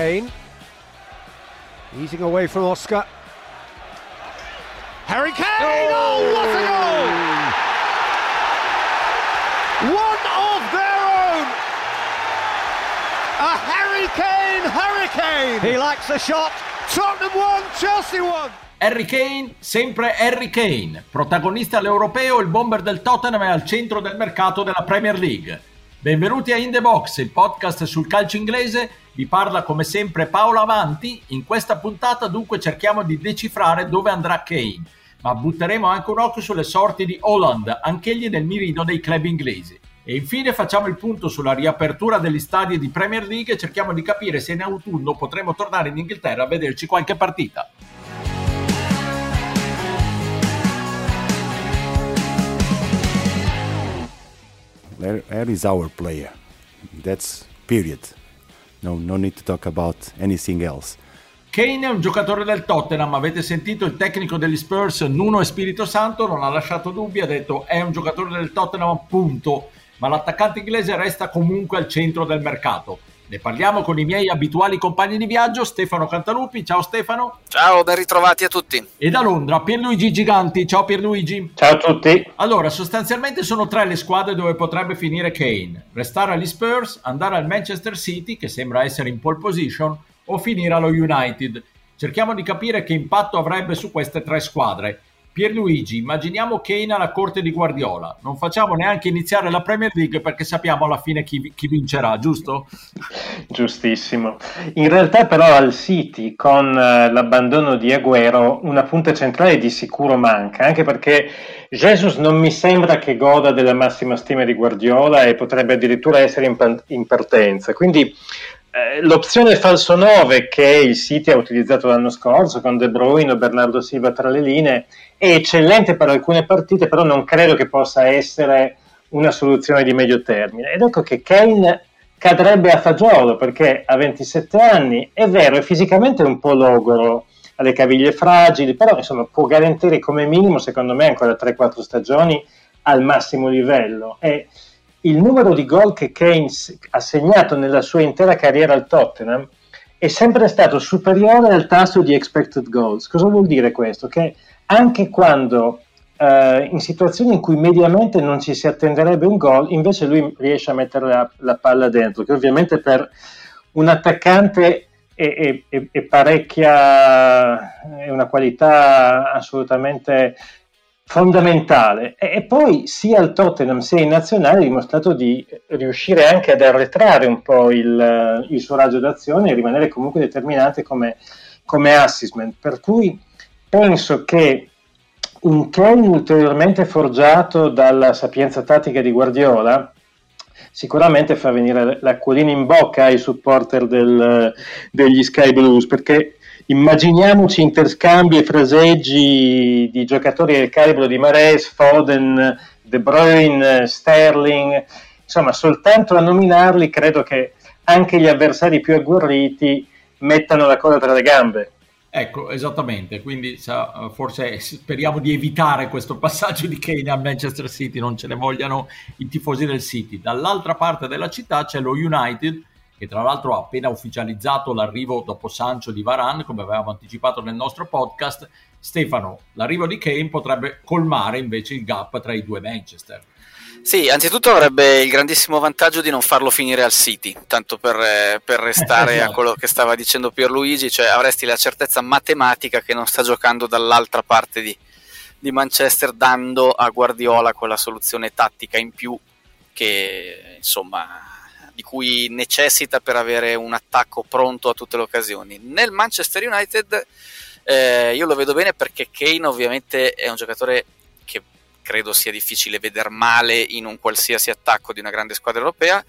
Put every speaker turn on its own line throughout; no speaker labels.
Kane. Easing away from Oscar. Harry Kane! Oh, what a goal! One of their own! A Harry Kane hurricane! He likes the shot. Tottenham won, Chelsea won!
Harry Kane, sempre Harry Kane, protagonista all'europeo, il bomber del Tottenham è al centro del mercato della Premier League. Benvenuti a In The Box, il podcast sul calcio inglese. Vi parla come sempre Paolo Avanti. In questa puntata dunque cerchiamo di decifrare dove andrà Kane ma butteremo anche un occhio sulle sorti di Holland, anch'egli nel mirino dei club inglesi. E infine facciamo il punto sulla riapertura degli stadi di Premier League e cerchiamo di capire se in autunno potremo tornare in Inghilterra a vederci qualche partita.
Where is our player? That's period. No, no need to talk about anything else.
Kane è un giocatore del Tottenham, avete sentito il tecnico degli Spurs, Nuno Espirito Santo, non ha lasciato dubbi, ha detto è un giocatore del Tottenham, punto, ma l'attaccante inglese resta comunque al centro del mercato. Ne parliamo con i miei abituali compagni di viaggio, Stefano Cantalupi, ciao Stefano.
Ciao, ben ritrovati a tutti.
E da Londra, Pierluigi Giganti, ciao Pierluigi.
Ciao a tutti.
Allora, sostanzialmente sono tre le squadre dove potrebbe finire Kane. Restare agli Spurs, andare al Manchester City, che sembra essere in pole position, o finire allo United. Cerchiamo di capire che impatto avrebbe su queste tre squadre. Pierluigi, immaginiamo Kane alla corte di Guardiola. Non facciamo neanche iniziare la Premier League perché sappiamo alla fine chi, chi, vincerà, giusto?
Giustissimo. In realtà però al City con uh, l'abbandono di Aguero una punta centrale di sicuro manca, anche perché Jesus non mi sembra che goda della massima stima di Guardiola e potrebbe addirittura essere in, in partenza. Quindi eh, l'opzione falso 9 che il City ha utilizzato l'anno scorso con De Bruyne o Bernardo Silva tra le linee è eccellente per alcune partite, però non credo che possa essere una soluzione di medio termine. Ed ecco che Kane cadrebbe a fagiolo perché ha 27 anni, è vero, è fisicamente un po' logoro, ha le caviglie fragili, però insomma può garantire come minimo, secondo me, ancora 3-4 stagioni al massimo livello. E il numero di gol che Keynes ha segnato nella sua intera carriera al Tottenham è sempre stato superiore al tasso di expected goals. Cosa vuol dire questo? Che anche quando eh, in situazioni in cui mediamente non ci si attenderebbe un gol, invece lui riesce a mettere la, la palla dentro, che ovviamente per un attaccante è, è, è parecchia, è una qualità assolutamente fondamentale. E, poi sia il Tottenham sia in nazionale ha dimostrato di riuscire anche ad arretrare un po' il, il suo raggio d'azione e rimanere comunque determinante come, come assistment per cui penso che un Kane ulteriormente forgiato dalla sapienza tattica di Guardiola sicuramente fa venire l'acquolina in bocca ai supporter del, degli Sky Blues perché immaginiamoci interscambi e fraseggi di giocatori del calibro di Mares, Foden, De Bruyne, Sterling, insomma soltanto a nominarli credo che anche gli avversari più agguerriti mettano la coda tra le gambe.
Ecco, esattamente, quindi forse speriamo di evitare questo passaggio di Kane a Manchester City, non ce ne vogliano i tifosi del City. Dall'altra parte della città c'è lo United che tra l'altro ha appena ufficializzato l'arrivo dopo Sancho di Varan, come avevamo anticipato nel nostro podcast. Stefano, l'arrivo di Kane potrebbe colmare invece il gap tra i due Manchester.
Sì, anzitutto avrebbe il grandissimo vantaggio di non farlo finire al City, tanto per, eh, per restare a quello che stava dicendo Pierluigi, cioè avresti la certezza matematica che non sta giocando dall'altra parte di, di Manchester, dando a Guardiola quella soluzione tattica in più che insomma di cui necessita per avere un attacco pronto a tutte le occasioni. Nel Manchester United eh, io lo vedo bene perché Kane ovviamente è un giocatore che credo sia difficile vedere male in un qualsiasi attacco di una grande squadra europea.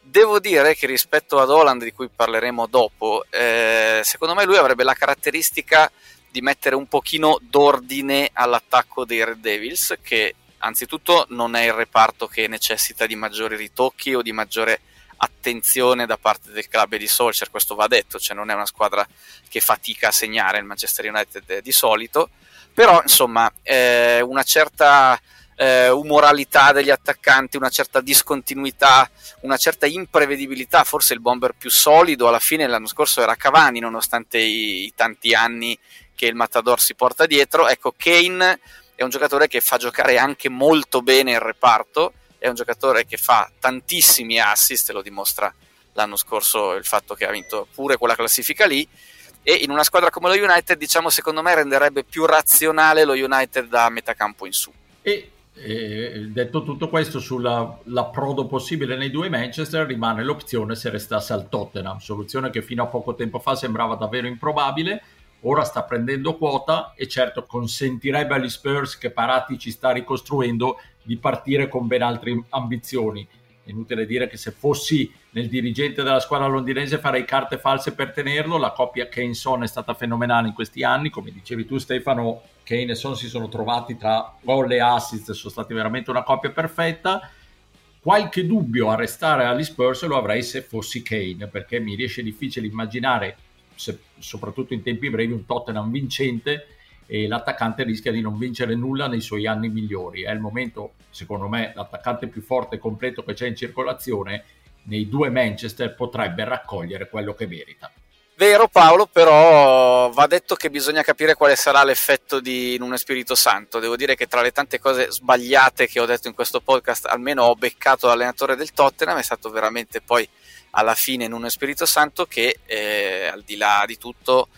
Devo dire che rispetto ad Holland, di cui parleremo dopo, eh, secondo me lui avrebbe la caratteristica di mettere un pochino d'ordine all'attacco dei Red Devils, che anzitutto non è il reparto che necessita di maggiori ritocchi o di maggiore attenzione da parte del club e di Solskjaer, questo va detto, cioè non è una squadra che fatica a segnare il Manchester United di solito, però insomma eh, una certa eh, umoralità degli attaccanti, una certa discontinuità, una certa imprevedibilità. Forse il bomber più solido alla fine l'anno scorso era Cavani, nonostante i, i tanti anni che il Matador si porta dietro. Ecco, Kane è un giocatore che fa giocare anche molto bene il reparto, è un giocatore che fa tantissimi assist, lo dimostra l'anno scorso il fatto che ha vinto pure quella classifica lì e in una squadra come lo United diciamo secondo me renderebbe più razionale lo United da metà campo in su.
E e detto tutto questo sull'approdo possibile nei due Manchester rimane l'opzione se restasse al Tottenham, soluzione che fino a poco tempo fa sembrava davvero improbabile, ora sta prendendo quota e certo consentirebbe agli Spurs che Parati ci sta ricostruendo di partire con ben altre ambizioni. Inutile dire che se fossi nel dirigente della squadra londinese farei carte false per tenerlo, la coppia Kane-Son è stata fenomenale in questi anni, come dicevi tu Stefano, Kane e Son si sono trovati tra gol e assist, sono stati veramente una coppia perfetta. Qualche dubbio a restare agli Spurs lo avrei se fossi Kane, perché mi riesce difficile immaginare, se, soprattutto in tempi brevi, un Tottenham vincente e l'attaccante rischia di non vincere nulla nei suoi anni migliori. È il momento, secondo me, l'attaccante più forte e completo che c'è in circolazione nei due Manchester potrebbe raccogliere quello che merita.
Vero Paolo, però va detto che bisogna capire quale sarà l'effetto di Nuno Spirito Santo. Devo dire che tra le tante cose sbagliate che ho detto in questo podcast, almeno ho beccato l'allenatore del Tottenham, è stato veramente poi alla fine Nuno Spirito Santo che eh, al di là di tutto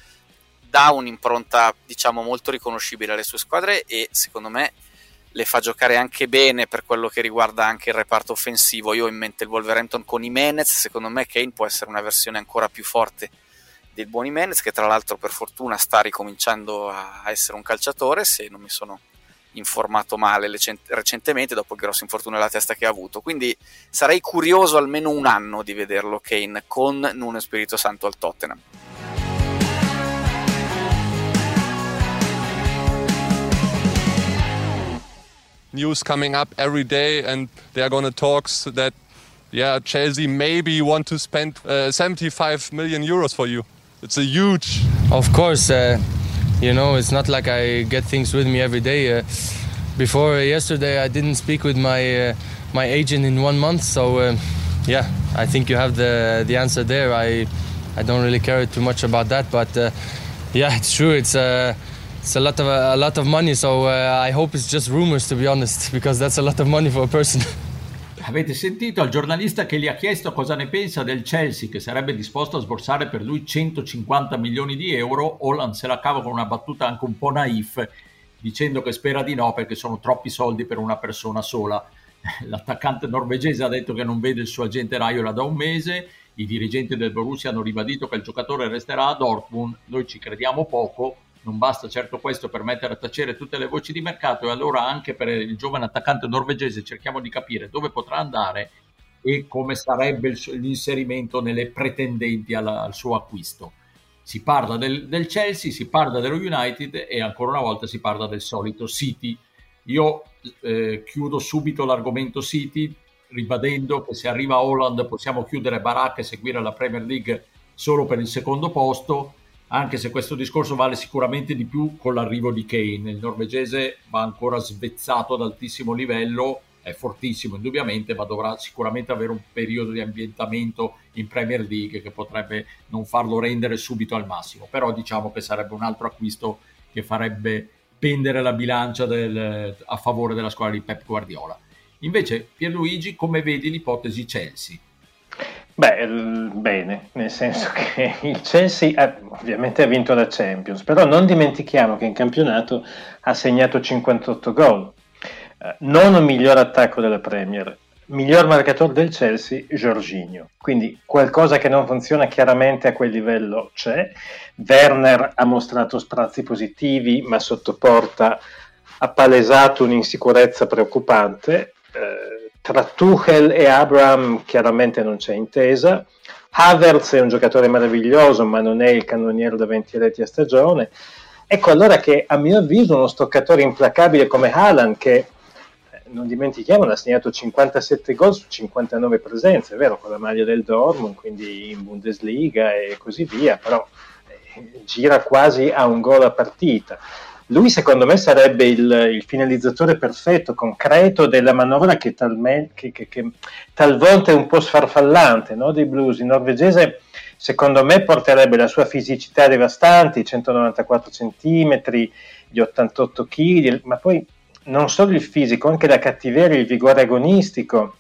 dà un'impronta diciamo molto riconoscibile alle sue squadre e secondo me le fa giocare anche bene per quello che riguarda anche il reparto offensivo. Io ho in mente il Wolverhampton con i Menez, secondo me Kane può essere una versione ancora più forte del buon Jimenez che tra l'altro per fortuna sta ricominciando a essere un calciatore se non mi sono informato male recentemente dopo il grosso infortunio alla testa che ha avuto quindi sarei curioso almeno un anno di vederlo Kane con Nuno Spirito Santo al Tottenham
news coming up every day and they are going to talk that yeah Chelsea maybe want to spend uh, 75 million euros for you it's a huge.
Of course, uh, you know, it's not like I get things with me every day. Uh, before yesterday, I didn't speak with my uh, my agent in one month, so uh, yeah, I think you have the the answer there. I I don't really care too much about that, but uh, yeah, it's true. It's uh, it's a lot of a lot of money, so I hope it's just rumors, to be honest, because that's a lot of money for a person.
Avete sentito al giornalista che gli ha chiesto cosa ne pensa del Chelsea che sarebbe disposto a sborsare per lui 150 milioni di euro. Holland se la cava con una battuta anche un po' naif dicendo che spera di no perché sono troppi soldi per una persona sola. L'attaccante norvegese ha detto che non vede il suo agente Raiola da un mese, i dirigenti del Borussia hanno ribadito che il giocatore resterà a Dortmund, noi ci crediamo poco, non basta certo questo per mettere a tacere tutte le voci di mercato e allora anche per il giovane attaccante norvegese cerchiamo di capire dove potrà andare e come sarebbe l'inserimento nelle pretendenti alla, al suo acquisto. Si parla del, del, Chelsea, si parla dello United e ancora una volta si parla del solito City. Io eh, chiudo subito l'argomento City ribadendo che se arriva Holland possiamo chiudere baracca e seguire la Premier League solo per il secondo posto anche se questo discorso vale sicuramente di più con l'arrivo di Kane. Il norvegese va ancora svezzato ad altissimo livello, è fortissimo indubbiamente, ma dovrà sicuramente avere un periodo di ambientamento in Premier League che potrebbe non farlo rendere subito al massimo. Però diciamo che sarebbe un altro acquisto che farebbe pendere la bilancia del, a favore della squadra di Pep Guardiola. Invece, Pierluigi, come vedi l'ipotesi Chelsea?
Beh, bene, nel senso che il Chelsea ha, ovviamente ha vinto la Champions, però non dimentichiamo che in campionato ha segnato 58 gol, eh, non il miglior attacco della Premier, miglior marcatore del Chelsea, Jorginho. Quindi qualcosa che non funziona chiaramente a quel livello c'è. Werner ha mostrato sprazzi positivi, ma sotto porta ha palesato un'insicurezza preoccupante. Eh, tra Tuchel e Abraham chiaramente non c'è intesa. Havertz è un giocatore meraviglioso, ma non è il cannoniere da 20 reti a stagione. Ecco allora che a mio avviso uno stoccatore implacabile come Haaland, che eh, non dimentichiamo, ha segnato 57 gol su 59 presenze, è vero, con la maglia del Dortmund, quindi in Bundesliga e così via, però eh, gira quasi a un gol a partita. Lui secondo me sarebbe il, il finalizzatore perfetto, concreto della manovra che, talme, che, che, che talvolta è un po' sfarfallante no? dei blues. Il norvegese secondo me porterebbe la sua fisicità devastante, i 194 cm, gli 88 kg, ma poi non solo il fisico, anche la cattiveria, il vigore agonistico,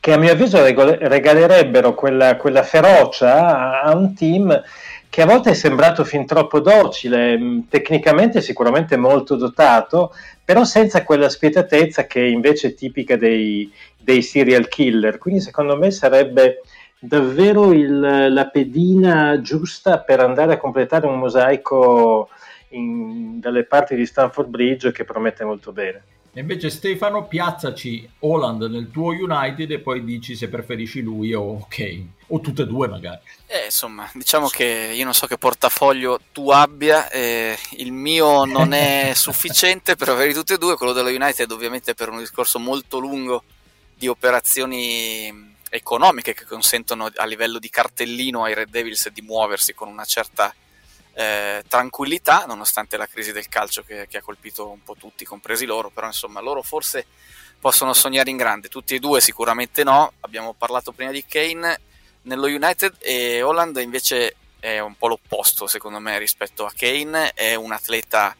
che a mio avviso regalerebbero quella, quella ferocia a, a un team che a volte è sembrato fin troppo docile, mm, tecnicamente sicuramente molto dotato, però senza quella spietatezza che invece è tipica dei, dei serial killer. Quindi secondo me sarebbe davvero il, la pedina giusta per andare a completare un mosaico in, dalle parti di Stanford Bridge che promette molto bene.
E invece Stefano, piazzaci Holland nel tuo United e poi dici se preferisci lui o Kane, o tutte e due magari.
Eh, insomma, diciamo che io non so che portafoglio tu abbia, eh, il mio non è sufficiente per avere tutte e due, quello dello United ovviamente per un discorso molto lungo di operazioni economiche che consentono a livello di cartellino ai Red Devils di muoversi con una certa eh, tranquillità, nonostante la crisi del calcio che, che, ha colpito un po' tutti, compresi loro, però insomma loro forse possono sognare in grande, tutti e due sicuramente no, abbiamo parlato prima di Kane nello United e Holland invece è un po' l'opposto secondo me rispetto a Kane, è un atleta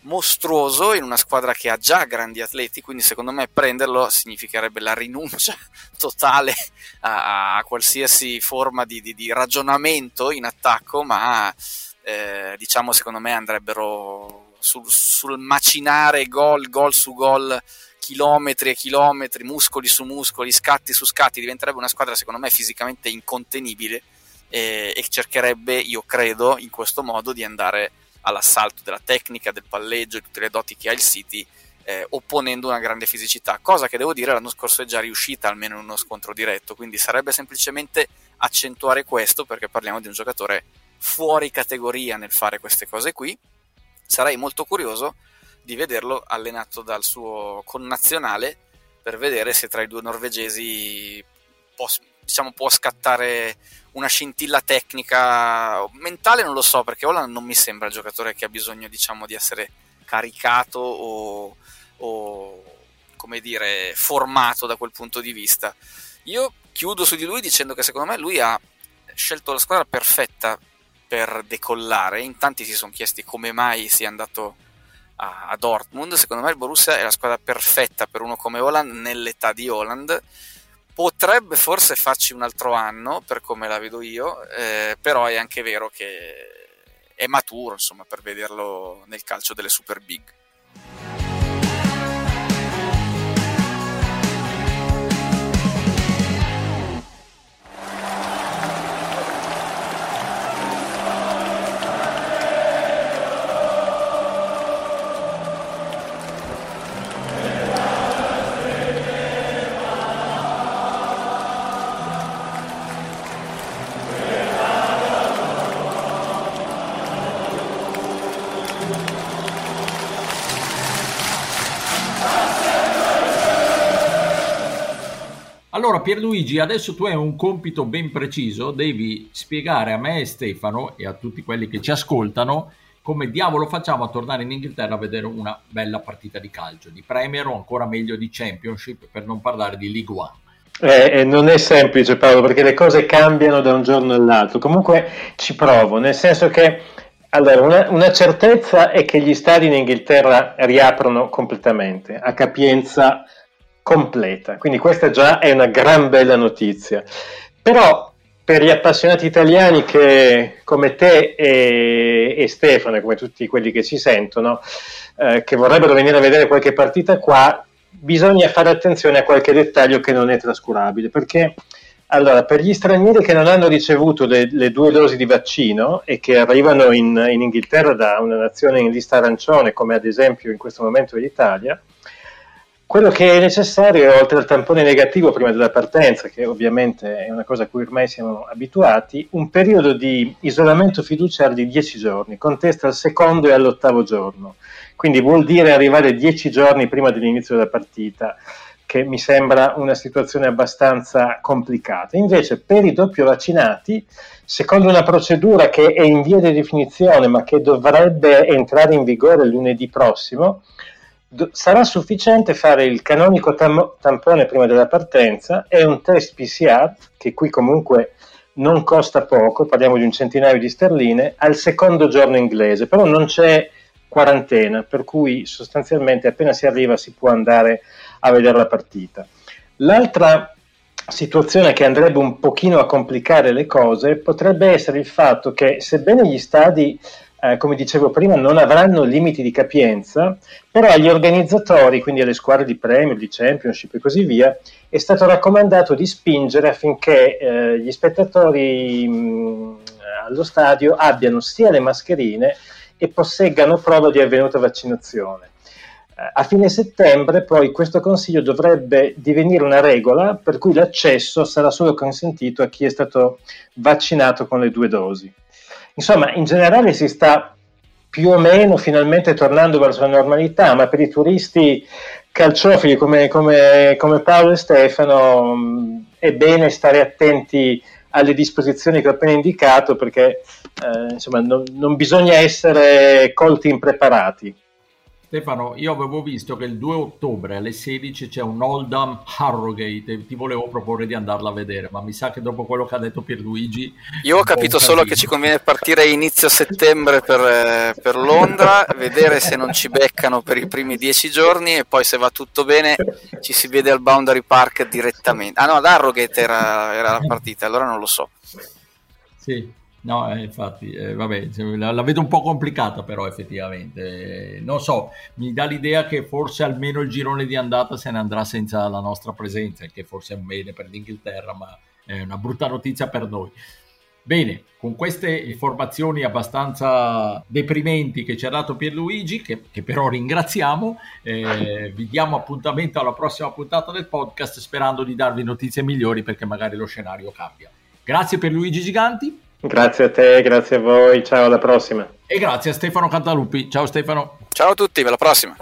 mostruoso in una squadra che ha già grandi atleti, quindi secondo me prenderlo significherebbe la rinuncia totale a, a qualsiasi forma di, di, di, ragionamento in attacco, ma eh, diciamo secondo me andrebbero sul, sul macinare gol, gol su gol, chilometri e chilometri, muscoli su muscoli, scatti su scatti, diventerebbe una squadra secondo me fisicamente incontenibile e, e cercherebbe, io credo, in questo modo di andare all'assalto della tecnica, del palleggio e tutte le doti che ha il City, eh, opponendo una grande fisicità, cosa che devo dire l'anno scorso è già riuscita almeno in uno scontro diretto, quindi sarebbe semplicemente accentuare questo perché parliamo di un giocatore fuori categoria nel fare queste cose qui. Sarei molto curioso di vederlo allenato dal suo connazionale per vedere se tra i due norvegesi può, diciamo, può scattare una scintilla tecnica mentale non lo so perché Holland non mi sembra il giocatore che ha bisogno diciamo, di essere caricato o, o come dire formato da quel punto di vista io chiudo su di lui dicendo che secondo me lui ha scelto la squadra perfetta per decollare. In tanti si sono chiesti come mai sia andato a, a, Dortmund. Secondo me il Borussia è la squadra perfetta per uno come Holland nell'età di Holland. Potrebbe forse farci un altro anno, per come la vedo io, eh, però è anche vero che è maturo insomma, per vederlo nel calcio delle Super Big.
Allora Pierluigi, adesso tu hai un compito ben preciso, devi spiegare a me e Stefano e a tutti quelli che ci ascoltano come diavolo facciamo a tornare in Inghilterra a vedere una bella partita di calcio, di Premier o ancora meglio di Championship, per non parlare di League One.
Eh, non è semplice Paolo perché le cose cambiano da un giorno all'altro, comunque ci provo, nel senso che allora, una, una, certezza è che gli stadi in Inghilterra riaprono completamente, a capienza completa. Quindi questa già è una gran bella notizia. Però per gli appassionati italiani che come te e, e Stefano, come tutti quelli che ci sentono, eh, che vorrebbero venire a vedere qualche partita qua, bisogna fare attenzione a qualche dettaglio che non è trascurabile, perché allora, per gli stranieri che non hanno ricevuto le, le due dosi di vaccino e che arrivano in, in Inghilterra da una nazione in lista arancione, come ad esempio in questo momento l'Italia, quello che è necessario, oltre al tampone negativo prima della partenza, che ovviamente è una cosa a cui ormai siamo abituati, un periodo di isolamento fiduciario di 10 giorni, con test al secondo e all'ottavo giorno. Quindi vuol dire arrivare 10 giorni prima dell'inizio della partita, che mi sembra una situazione abbastanza complicata. Invece per i doppio vaccinati, secondo una procedura che è in via di definizione ma che dovrebbe entrare in vigore lunedì prossimo, sarà sufficiente fare il canonico tam- tampone prima della partenza e un test PCR, che qui comunque non costa poco, parliamo di un centinaio di sterline, al secondo giorno inglese, però non c'è quarantena, per cui sostanzialmente appena si arriva si può andare a vedere la partita. L'altra situazione che andrebbe un pochino a complicare le cose potrebbe essere il fatto che sebbene gli stadi eh, come dicevo prima, non avranno limiti di capienza, però agli organizzatori, quindi alle squadre di Premier, di Championship e così via, è stato raccomandato di spingere affinché eh, gli spettatori mh, allo stadio abbiano sia le mascherine e posseggano prova di avvenuta vaccinazione. Eh, a fine settembre poi questo consiglio dovrebbe divenire una regola per cui l'accesso sarà solo consentito a chi è stato vaccinato con le due dosi. Insomma, in generale si sta più o meno finalmente tornando verso la normalità, ma per i turisti calciofili come, come, come Paolo e Stefano mh, è bene stare attenti alle disposizioni che ho appena indicato perché eh, insomma, non, non bisogna essere colti impreparati.
Stefano, io avevo visto che il 2 ottobre alle 16 c'è un Oldham Harrogate e ti volevo proporre di andarla a vedere, ma mi sa che dopo quello che ha detto Pierluigi...
Io ho capito solo che ci conviene partire inizio settembre per, eh, per, Londra, vedere se non ci beccano per i primi dieci giorni e poi se va tutto bene ci si vede al Boundary Park direttamente. Ah no, ad Harrogate era, era la partita, allora non lo so.
Sì, No, eh, infatti, eh, vabbè, la, la, vedo un po' complicata però effettivamente. non so, mi dà l'idea che forse almeno il girone di andata se ne andrà senza la nostra presenza, che forse è un bene per l'Inghilterra, ma è una brutta notizia per noi. Bene, con queste informazioni abbastanza deprimenti che ci ha dato Pierluigi, che, che però ringraziamo, eh, vi diamo appuntamento alla prossima puntata del podcast sperando di darvi notizie migliori perché magari lo scenario cambia. Grazie per Luigi Giganti.
Grazie a te, grazie a voi, ciao alla prossima.
E grazie a Stefano Cantalupi. Ciao Stefano.
Ciao a tutti, alla prossima.